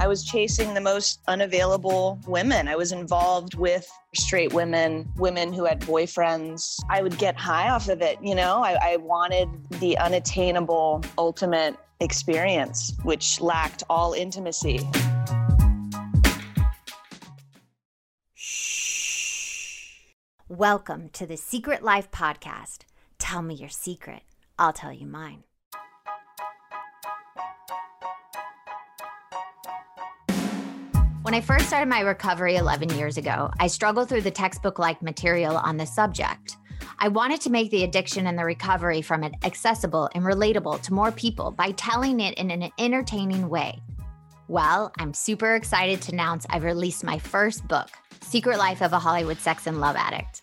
I was chasing the most unavailable women. I was involved with straight women, women who had boyfriends. I would get high off of it. You know, I, I wanted the unattainable ultimate experience, which lacked all intimacy. Welcome to the Secret Life Podcast. Tell me your secret, I'll tell you mine. When I first started my recovery 11 years ago, I struggled through the textbook like material on this subject. I wanted to make the addiction and the recovery from it accessible and relatable to more people by telling it in an entertaining way. Well, I'm super excited to announce I've released my first book, Secret Life of a Hollywood Sex and Love Addict.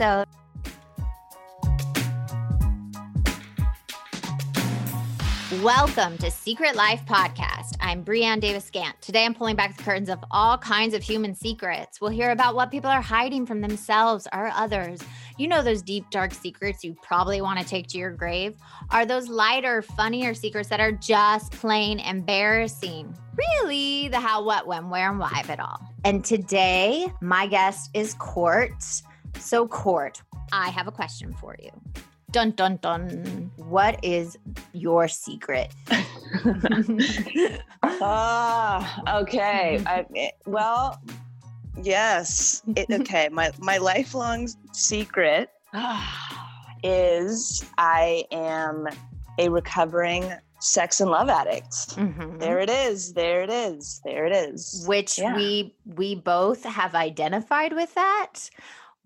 episode. Welcome to Secret Life Podcast. I'm Brianne Davis Gant. Today I'm pulling back the curtains of all kinds of human secrets. We'll hear about what people are hiding from themselves or others. You know those deep, dark secrets you probably want to take to your grave? Are those lighter, funnier secrets that are just plain embarrassing? Really, the how, what, when, where, and why of it all. And today, my guest is Court. So, Court, I have a question for you. Dun dun dun. What is your secret? ah, okay. I, eh, well, yes. It, okay. My my lifelong secret is I am a recovering sex and love addict. Mm-hmm. There it is. There it is. There it is. Which yeah. we we both have identified with that.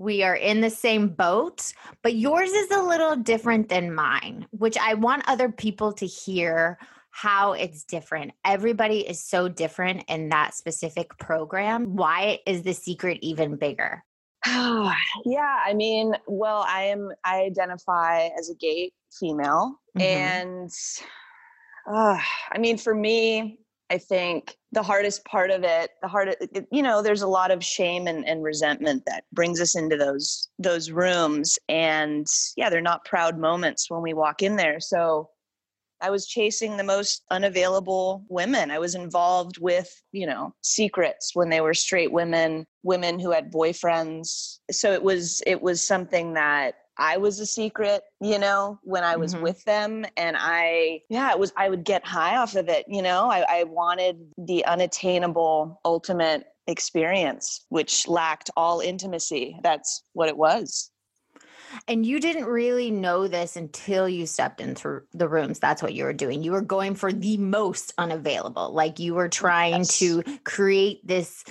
We are in the same boat, but yours is a little different than mine, which I want other people to hear how it's different. Everybody is so different in that specific program. Why is the secret even bigger? yeah, I mean, well, I am I identify as a gay female mm-hmm. and uh, I mean for me I think the hardest part of it, the hard, you know, there's a lot of shame and, and resentment that brings us into those those rooms, and yeah, they're not proud moments when we walk in there. So I was chasing the most unavailable women. I was involved with, you know, secrets when they were straight women, women who had boyfriends. So it was it was something that I was a secret, you know, when I was mm-hmm. with them. And I, yeah, it was, I would get high off of it, you know, I, I wanted the unattainable ultimate experience, which lacked all intimacy. That's what it was. And you didn't really know this until you stepped into the rooms. That's what you were doing. You were going for the most unavailable. Like you were trying yes. to create this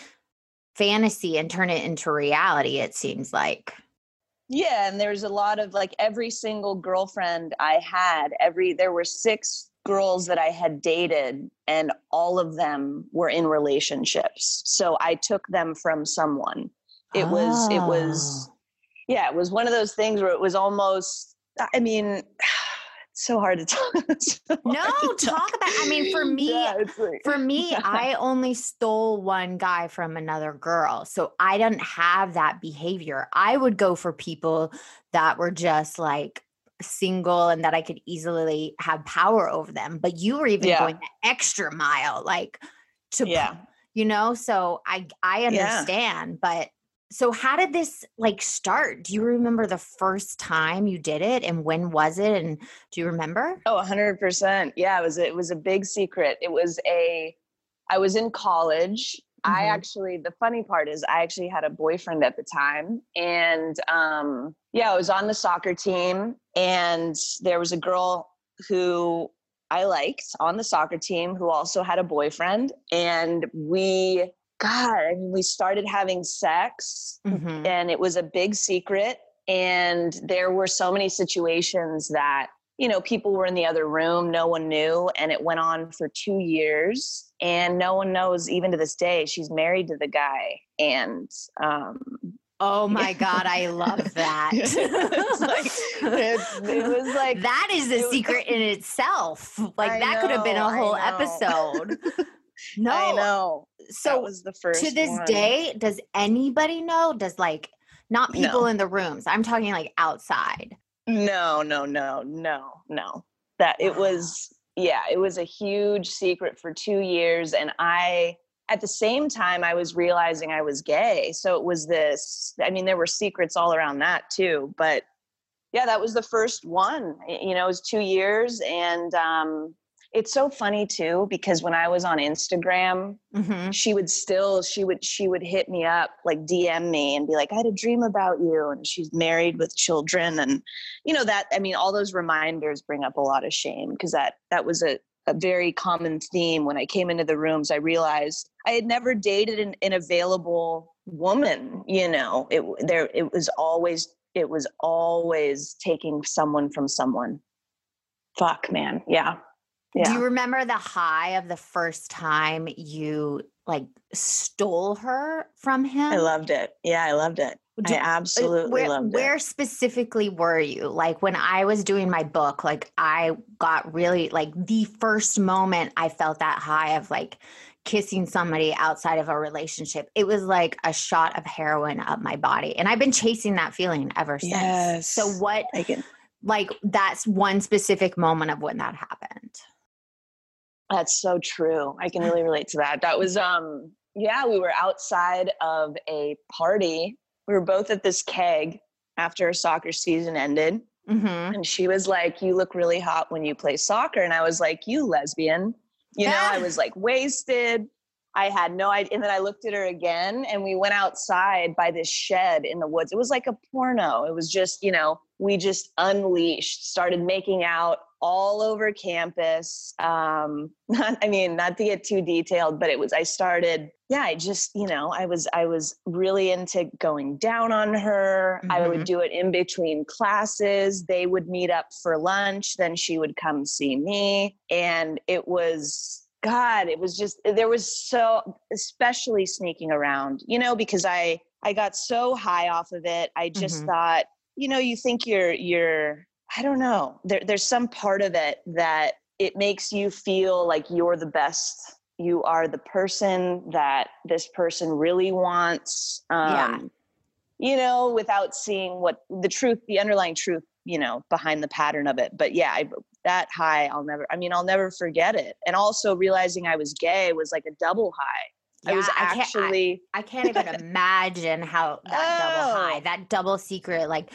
fantasy and turn it into reality, it seems like. Yeah, and there's a lot of like every single girlfriend I had, every there were six girls that I had dated and all of them were in relationships. So I took them from someone. It oh. was it was ah. yeah, it was one of those things where it was almost I mean so hard to talk. so no, talk. talk. about. I mean, for me, yeah, like, for me, yeah. I only stole one guy from another girl, so I didn't have that behavior. I would go for people that were just like single and that I could easily have power over them. But you were even yeah. going the extra mile, like to, yeah. you know. So I I understand, but so how did this like start? Do you remember the first time you did it and when was it and do you remember? Oh 100% yeah it was it was a big secret. It was a i was in college. Mm-hmm. i actually the funny part is i actually had a boyfriend at the time and um yeah i was on the soccer team and there was a girl who I liked on the soccer team who also had a boyfriend and we God, I mean, we started having sex mm-hmm. and it was a big secret. And there were so many situations that, you know, people were in the other room, no one knew. And it went on for two years. And no one knows, even to this day, she's married to the guy. And um, Oh my God, I love that. like, it, it, was like that is a secret in itself. Like I that know, could have been a whole episode. no, I know. So that was the first. To this one. day, does anybody know? Does like not people no. in the rooms? I'm talking like outside. No, no, no, no, no. That it was. Yeah, it was a huge secret for two years, and I at the same time i was realizing i was gay so it was this i mean there were secrets all around that too but yeah that was the first one you know it was two years and um it's so funny too because when i was on instagram mm-hmm. she would still she would she would hit me up like dm me and be like i had a dream about you and she's married with children and you know that i mean all those reminders bring up a lot of shame because that that was a a very common theme when I came into the rooms. I realized I had never dated an, an available woman. You know, it there it was always it was always taking someone from someone. Fuck, man, yeah. Yeah. Do you remember the high of the first time you like stole her from him? I loved it. Yeah, I loved it. Do, I uh, absolutely where, loved it. Where specifically were you? Like when I was doing my book, like I got really like the first moment I felt that high of like kissing somebody outside of a relationship. It was like a shot of heroin up my body. And I've been chasing that feeling ever since. Yes. So what like that's one specific moment of when that happened. That's so true. I can really relate to that. That was um yeah, we were outside of a party we were both at this keg after soccer season ended. Mm-hmm. And she was like, You look really hot when you play soccer. And I was like, You lesbian. You know, I was like wasted. I had no idea. And then I looked at her again and we went outside by this shed in the woods. It was like a porno. It was just, you know, we just unleashed, started making out all over campus. Um, not, I mean, not to get too detailed, but it was, I started, yeah, I just, you know, I was, I was really into going down on her. Mm-hmm. I would mm-hmm. do it in between classes. They would meet up for lunch. Then she would come see me. And it was, God, it was just, there was so, especially sneaking around, you know, because I, I got so high off of it. I just mm-hmm. thought, you know, you think you're, you're, I don't know. There, there's some part of it that it makes you feel like you're the best. You are the person that this person really wants. Um, yeah. You know, without seeing what the truth, the underlying truth, you know, behind the pattern of it. But yeah, I, that high, I'll never, I mean, I'll never forget it. And also realizing I was gay was like a double high. Yeah, I was actually. I can't, I, I can't even imagine how that oh. double high, oh. that double secret, like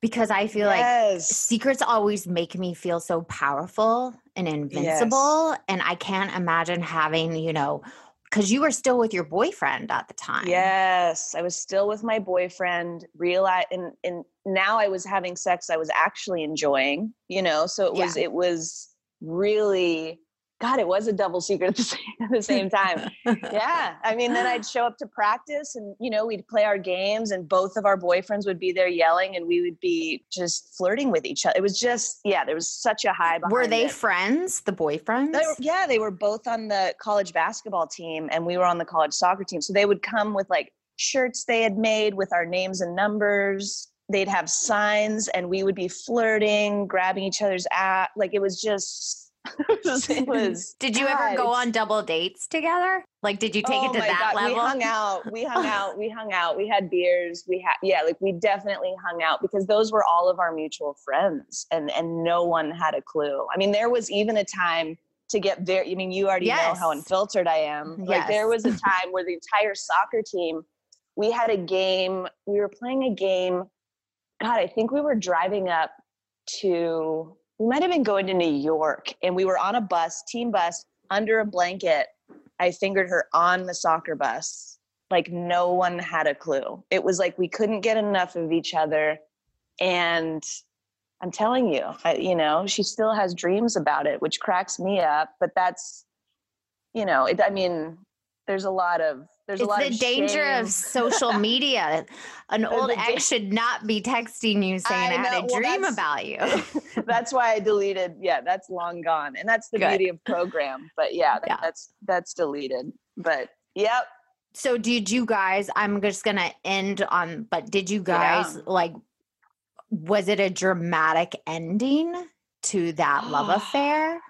because I feel yes. like secrets always make me feel so powerful and invincible. Yes. And I can't imagine having, you know, because you were still with your boyfriend at the time. Yes, I was still with my boyfriend. Realize and and now I was having sex I was actually enjoying, you know. So it was yeah. it was really God, it was a double secret at the same, at the same time. yeah. I mean, then I'd show up to practice and, you know, we'd play our games and both of our boyfriends would be there yelling and we would be just flirting with each other. It was just, yeah, there was such a high Were they it. friends, the boyfriends? They were, yeah, they were both on the college basketball team and we were on the college soccer team. So they would come with like shirts they had made with our names and numbers. They'd have signs and we would be flirting, grabbing each other's at like it was just it was did you God, ever go on double dates together like did you take oh it to that God. level we hung out we hung out we hung out we had beers we had yeah like we definitely hung out because those were all of our mutual friends and and no one had a clue i mean there was even a time to get there i mean you already yes. know how unfiltered i am yes. like there was a time where the entire soccer team we had a game we were playing a game god i think we were driving up to we might have been going to New York and we were on a bus, team bus, under a blanket. I fingered her on the soccer bus. Like no one had a clue. It was like we couldn't get enough of each other. And I'm telling you, I, you know, she still has dreams about it, which cracks me up. But that's, you know, it, I mean, there's a lot of There's it's the danger shame. of social media. An old da- ex should not be texting you saying I, I had a well, dream about you. that's why I deleted. Yeah, that's long gone, and that's the Good. beauty of program. But yeah, that- Yeah. that's that's deleted. But yep, so did you guys i'm just gonna end on but did you guys Yeah. like was it a dramatic ending to that love affair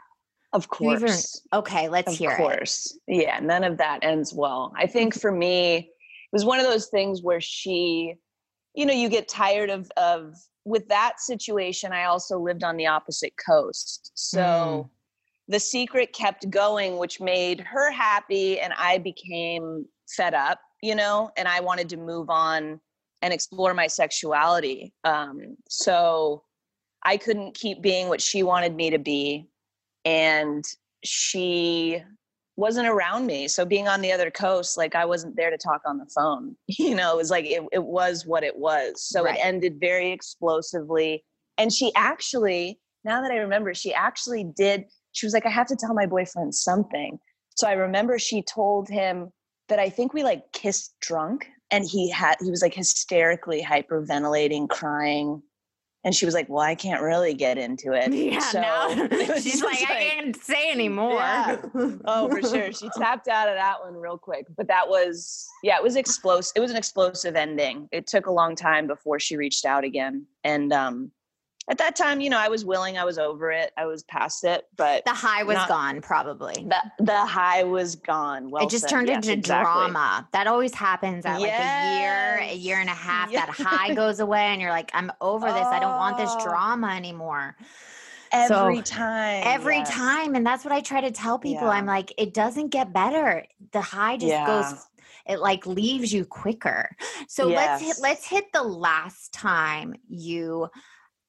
of You even- course. okay let's of hear it Of course. Yeah, none of that ends well. I think for me, it was one of those things where she, you know, you get tired of of with that situation. I also lived on the opposite coast, so Mm. the secret kept going, which made her happy, and I became fed up, you know, and I wanted to move on and explore my sexuality. Um, so I couldn't keep being what she wanted me to be and she wasn't around me. So being on the other coast like i wasn't there to talk on the phone you know it was like it, it was what it was. So Right. it ended very explosively. And she actually now that i remember she actually did she was like i have to tell my boyfriend something. So i remember she told him that i think we like kissed drunk and he had he was like hysterically hyperventilating crying and she was like well i can't really get into it yeah so it she's just like i can't say anymore Yeah. Oh, for sure. She tapped out of that one real quick. But that was, yeah, it was explosive. It was an explosive ending. It took a long time before she reached out again. And um, at that time, you know, I was willing, I was over it, I was past it. But the high was Not- gone probably the, the high was gone. Well, it just said. turned Yes, into exactly. drama. That always happens at like a year, a year and a half. Yeah. That high goes away, and you're like, I'm over this. I don't want this Oh. drama anymore. Every So, time. Every yes. time. And that's what I try to tell people. Yeah. I'm like, it doesn't get better. The high just Yeah. goes, it like leaves you quicker. So let's hit let's hit the last time you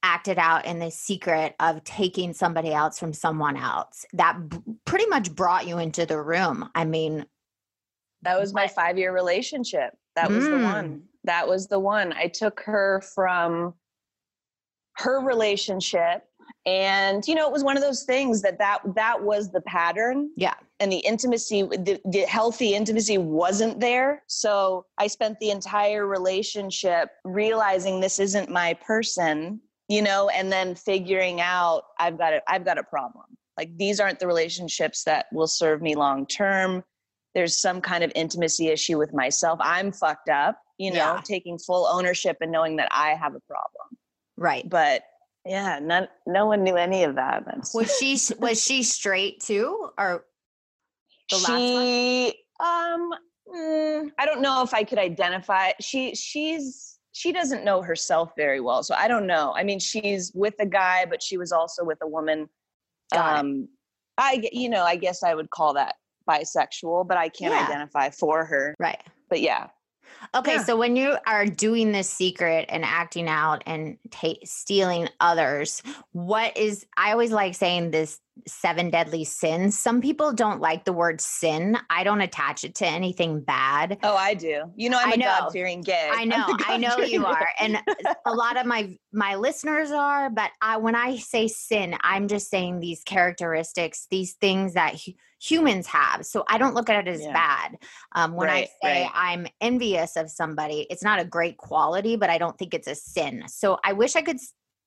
acted out in the secret of taking somebody else from someone else that b- pretty much brought you into the room. I mean, That was my five year relationship. That was the Mm. one. That was the one. I took her from her relationship and you know it was one of those things that that that was the pattern Yeah. and the intimacy the, the healthy intimacy wasn't there so i spent the entire relationship realizing this isn't my person you know and then figuring out i've got a i've got a problem like these aren't the relationships that will serve me long term there's some kind of intimacy issue with myself i'm fucked up you know Yeah. taking full ownership and knowing that i have a problem right. but yeah none, no one knew any of that That's, Was she was she straight too or the last one? she um mm, i don't know if i could identify she she's she doesn't know herself very well so i don't know i mean she's with a guy but she was also with a woman Got it. um i g- you know i guess i would call that bisexual but i can't Yeah. identify for her right. but yeah Okay, Yeah. so when you are doing this secret and acting out and ta- stealing others, what is I always like saying this seven deadly sins. Some people don't like the word sin. I don't attach it to anything bad. oh i do you know i'm I a know. god-fearing gay I know, I know you are, and a lot of my my listeners are. But I, when I say sin, I'm just saying these characteristics, these things that hu- humans have. So I don't look at it as Yeah. bad. Um, when Right, I say right. I'm envious of somebody, it's not a great quality, but I don't think it's a sin. So I wish I could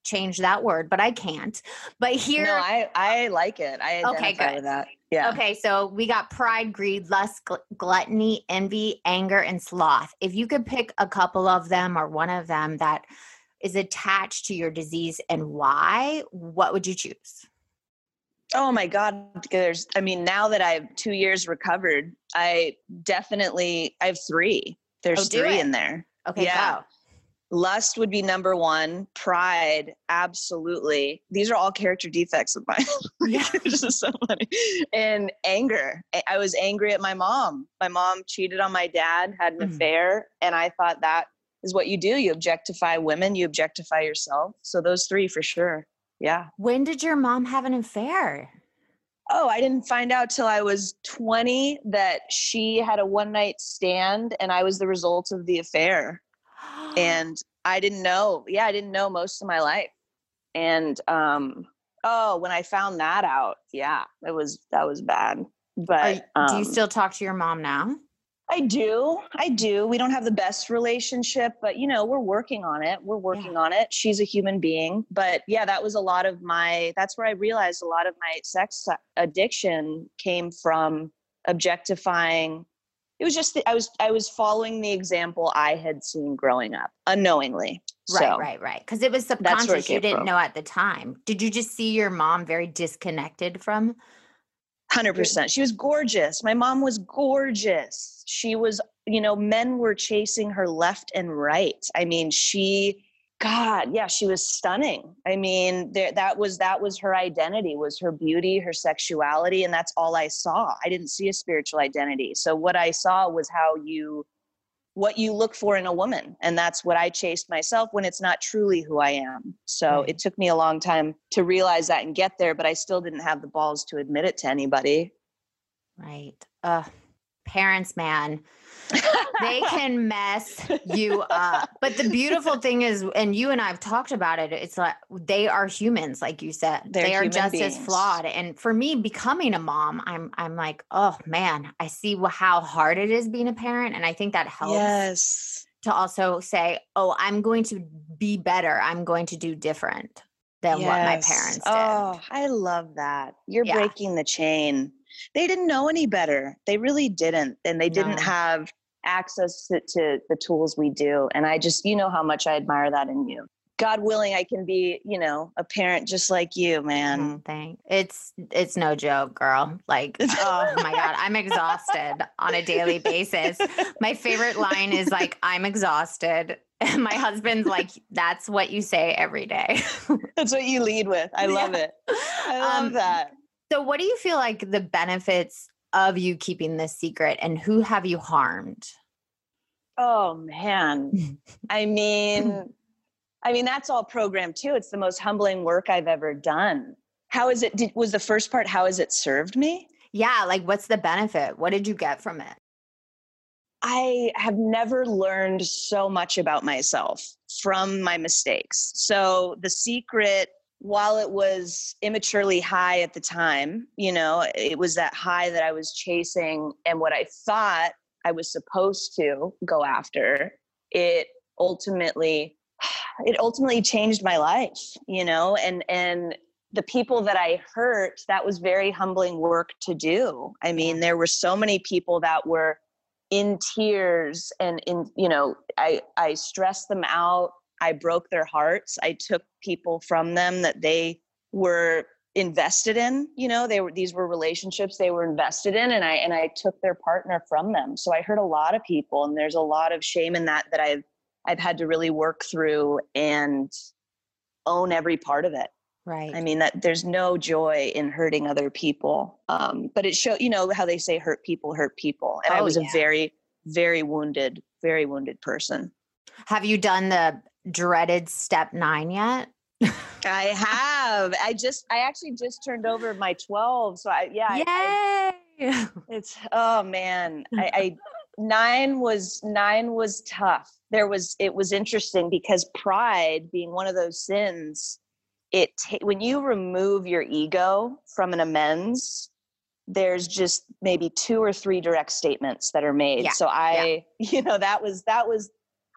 change that word, but I can't. But here, no i i like it i Okay, good. with that yeah Okay, so we got pride, greed, lust, gl- gluttony, envy, anger, and sloth. If you could pick a couple of them or one of them that is attached to your disease and why, what would you choose? Oh my God. There's, I mean, now that I've two years recovered, I definitely, I have three. There's Oh, three it. in there. Okay, Yeah. go. Lust would be number one. Pride, absolutely. These are all character defects of mine. Yeah. it's just so funny. And anger. I- was angry at my mom. My mom cheated on my dad, had an Mhm. affair. And I thought that is what you do. You objectify women, you objectify yourself. So those three for sure. Yeah. When did your mom have an affair? Oh, I didn't find out till I was 20 that she had a one night stand and I was the result of the affair. And I didn't know. Yeah, I didn't know most of my life. And um oh, when I found that out, yeah, it was that was bad. But y- do you um, still talk to your mom now? I do. I do. We don't have the best relationship, but you know, we're working on it. We're working yeah. on it. She's a human being. But yeah, that was a lot of my that's where I realized a lot of my sex addiction came from objectifying it was just I was I was following the example I had seen growing up unknowingly. Right, so right, right. Because it was subconscious. It you didn't from. know at the time. Did you just see your mom very disconnected from? Hundred percent. She was gorgeous. My mom was gorgeous. She was, you know, men were chasing her left and right. I mean, she God, yeah, she was stunning. I mean, there, that was that was her identity, was her beauty, her sexuality, and that's all I saw. I didn't see a spiritual identity. So what I saw was how you what you look for in a woman, and that's what I chased myself when it's not truly who I am. So right. it took me a long time to realize that and get there, but I still didn't have the balls to admit it to anybody. Right. Uh parents, man they can mess you up. But the beautiful thing is, and you and I have talked about it, it's like they are humans, like you said. They're they are just beings. as flawed. And for me, becoming a mom, I'm I'm like, oh man, I see how hard it is being a parent. And I think that helps. Yes. To also say, oh, I'm going to be better. I'm going to do different than yes. what my parents did. Oh, I love that. You're yeah. breaking the chain they didn't know any better. They really didn't. And they didn't have access to, to the tools we do. And I just, you know, how much I admire that in you. God willing, I can be, you know, a parent just like you, man. Mm, thank. It's it's no joke, girl. Like, oh my God, I'm exhausted on a daily basis. My favorite line is like, "I'm exhausted." And my husband's like, "That's what you say every day." That's what you lead with. I love yeah. it. I love um, that. So, what do you feel like the benefits of you keeping this secret and who have you harmed? Oh, man. I mean, I mean, that's all programmed too. It's the most humbling work I've ever done. How is it? Did, was the first part, how has it served me? Yeah. Like, what's the benefit? What did you get from it? I have never learned so much about myself from my mistakes. So, the secret while it was immaturely high at the time, you know, it was that high that I was chasing and what I thought I was supposed to go after, it ultimately it ultimately changed my life, you know, and and the people that I hurt, that was very humbling work to do. I mean, there were so many people that were in tears and in, you know, I I stressed them out I broke their hearts. I took people from them that they were invested in you know they were these were relationships they were invested in and i and i took their partner from them so i hurt a lot of people and there's a lot of shame in that that i've i've had to really work through and own every part of it right i mean that there's no joy in hurting other people um, but it show you know how they say hurt people hurt people and oh, i was yeah. a very very wounded very wounded person have you done the dreaded step nine yet? I have. I just, I actually just turned over my 12. So I, yeah. Yay! I, it's, oh man. I, I, nine was, nine was tough. There was, it was interesting because pride being one of those sins, it, when you remove your ego from an amends, there's just maybe two or three direct statements that are made. Yeah. So I, yeah. you know, that was, that was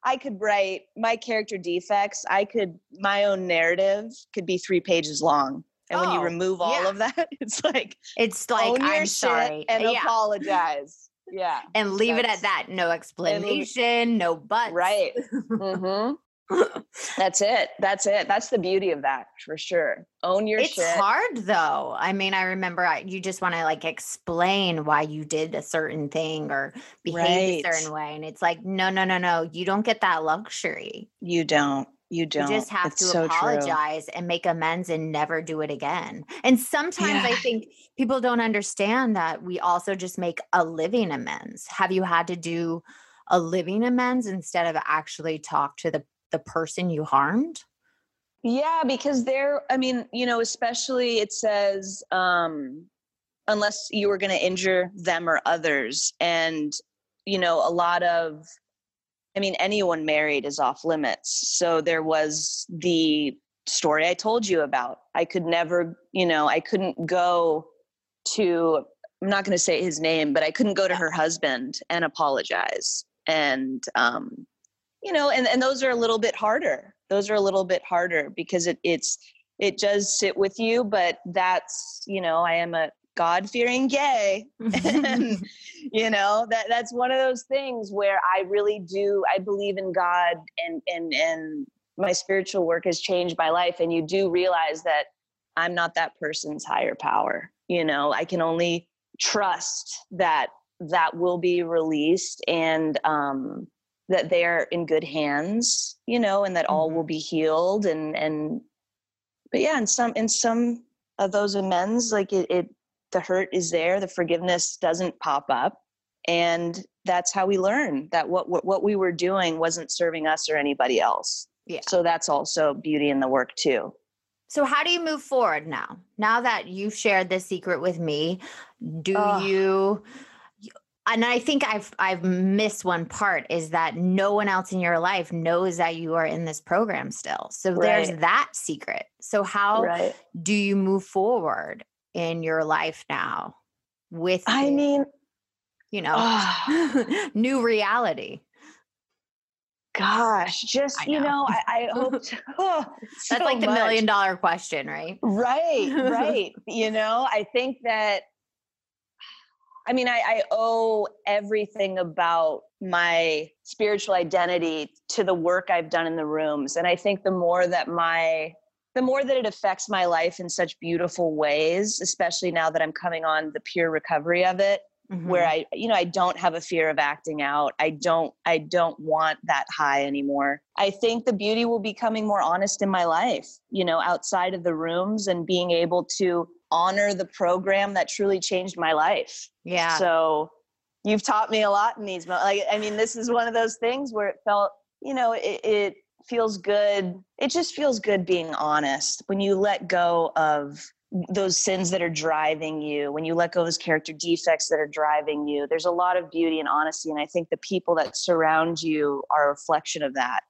I could write my character defects. I could my own narrative could be three pages long. And oh, when you oh, remove all yeah. of that, it's like it's like I'm sorry and yeah. apologize. Yeah. And leave it at that. No explanation, and, no but. Right. Mm-hmm. That's it. That's it. That's the beauty of that for sure. Own your it's shit. hard though. I mean, I remember I, you just want to like explain why you did a certain thing or behave right. a certain way. And it's like, no, no, no, no. You don't get that luxury. You don't. You don't. You just have it's to so apologize true. and make amends and never do it again. And sometimes yeah. I think people don't understand that we also just make a living amends. Have you had to do a living amends instead of actually talk to the the person you harmed? Yeah, because there, I mean, you know, especially it says, um, unless you were going to injure them or others. And, you know, a lot of, I mean, anyone married is off limits. So there was the story I told you about. I could never, you know, I couldn't go to I'm not going to say his name, but I couldn't go to her husband and apologize. And, um, you know, and, and those are a little bit harder. Those are a little bit harder because it, it's, it does sit with you, but that's, you know, I am a God fearing gay. and, you know, that that's one of those things where I really do, I believe in God and, and, and my spiritual work has changed my life. And you do realize that I'm not that person's higher power. You know, I can only trust that that will be released and um, that they're in good hands, you know, and that mm-hmm. all will be healed and and but yeah, in some in some of those amends, like it, it the hurt is there, the forgiveness doesn't pop up. And that's how we learn that what, what what we were doing wasn't serving us or anybody else. Yeah. So that's also beauty in the work too. So how do you move forward now? Now that you've shared this secret with me, do oh. you and I think I've I've missed one part is that no one else in your life knows that you are in this program still. So right. there's that secret. So how right. do you move forward in your life now with I mean you know oh. new reality? gosh, just know. you know, I, I hope to, oh, that's so like the much. million dollar question, right? Right, right. you know, I think that I mean, I, I owe everything about my spiritual identity to the work I've done in the rooms. And I think the more that my the more that it affects my life in such beautiful ways, especially now that I'm coming on the pure recovery of it, mm-hmm. where I, you know, I don't have a fear of acting out. I don't, I don't want that high anymore. I think the beauty will be coming more honest in my life, you know, outside of the rooms and being able to honor the program that truly changed my life. Yeah. So you've taught me a lot in these, like, I mean, this is one of those things where it felt, you know, it, it feels good. It just feels good being honest when you let go of those sins that are driving you, when you let go of those character defects that are driving you, there's a lot of beauty and honesty. And I think the people that surround you are a reflection of that.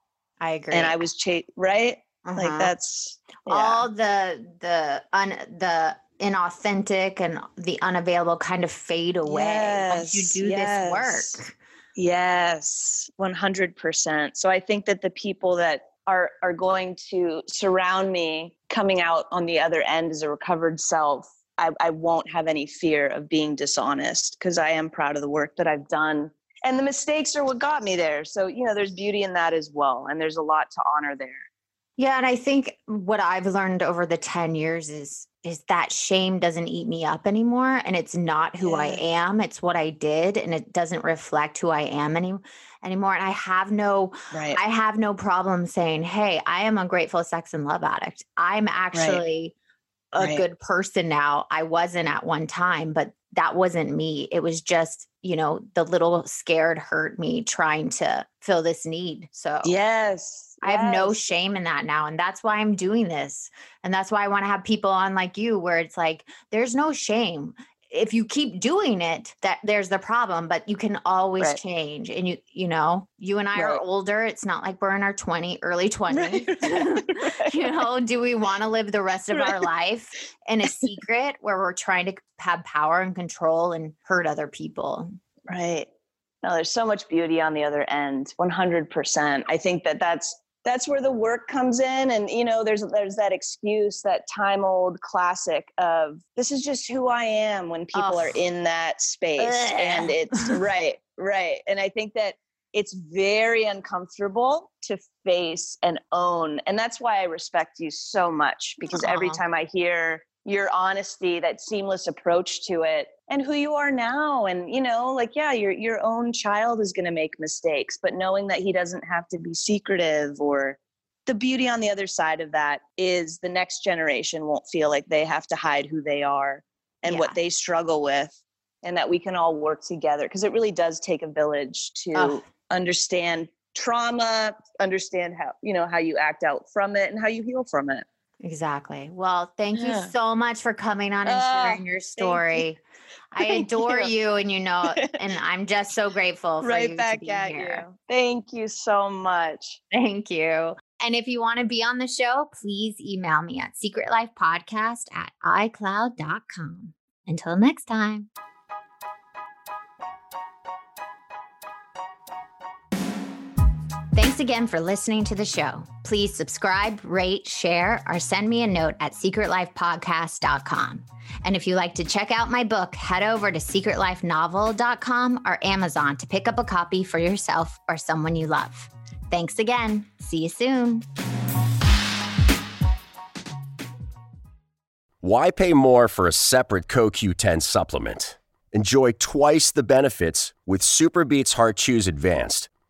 I agree. And I was cha- right? Uh-huh. Like that's yeah. all the the un the inauthentic and the unavailable kind of fade away yes, you do yes. this work. Yes, 100%. So I think that the people that are are going to surround me coming out on the other end as a recovered self i, I won't have any fear of being dishonest because i am proud of the work that i've done and the mistakes are what got me there so you know there's beauty in that as well and there's a lot to honor there yeah and i think what i've learned over the 10 years is is that shame doesn't eat me up anymore and it's not who yeah. i am it's what i did and it doesn't reflect who i am anymore anymore and i have no right. i have no problem saying hey i am a grateful sex and love addict i'm actually right. a right. good person now i wasn't at one time but that wasn't me it was just you know the little scared hurt me trying to fill this need so yes I have no shame in that now. And that's why I'm doing this. And that's why I want to have people on like you, where it's like, there's no shame if you keep doing it that there's the problem but you can always right. change and you you know you and i right. are older it's not like we're in our 20 early 20s right. you know do we want to live the rest of our life in a secret where we're trying to have power and control and hurt other people right no there's so much beauty on the other end 100% i think that that's that's where the work comes in and you know there's there's that excuse that time old classic of this is just who i am when people oh. are in that space Ugh. and it's right right and i think that it's very uncomfortable to face and own and that's why i respect you so much because Aww. every time i hear your honesty that seamless approach to it and who you are now and you know like yeah your your own child is going to make mistakes but knowing that he doesn't have to be secretive or the beauty on the other side of that is the next generation won't feel like they have to hide who they are and yeah. what they struggle with and that we can all work together because it really does take a village to oh. understand trauma understand how you know how you act out from it and how you heal from it Exactly. Well, thank yeah. you so much for coming on and uh, sharing your story. I adore you. you. and you know, and I'm just so grateful for right you back at here. you. Thank you so much. Thank you. And if you want to be on the show, please email me at secretlifepodcast at icloud.com. Until next time. Again for listening to the show. Please subscribe, rate, share, or send me a note at secretlifepodcast.com. And if you like to check out my book, head over to secretlifenovel.com or Amazon to pick up a copy for yourself or someone you love. Thanks again. See you soon. Why pay more for a separate CoQ10 supplement? Enjoy twice the benefits with SuperBeets Heart Chews Advanced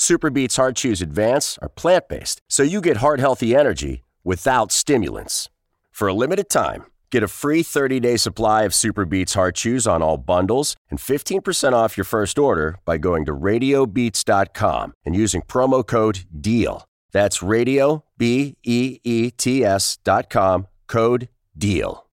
SuperBeets Heart Chews Advance are plant based, so you get heart healthy energy without stimulants. For a limited time, get a free 30 day supply of SuperBeets Heart Chews on all bundles and 15% off your first order by going to radiobeets.com and using promo code DEAL. That's radio, B E E T S dot com, code DEAL.